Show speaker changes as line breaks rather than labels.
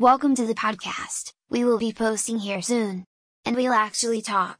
Welcome to the podcast, we will be posting here soon. And we'll actually talk.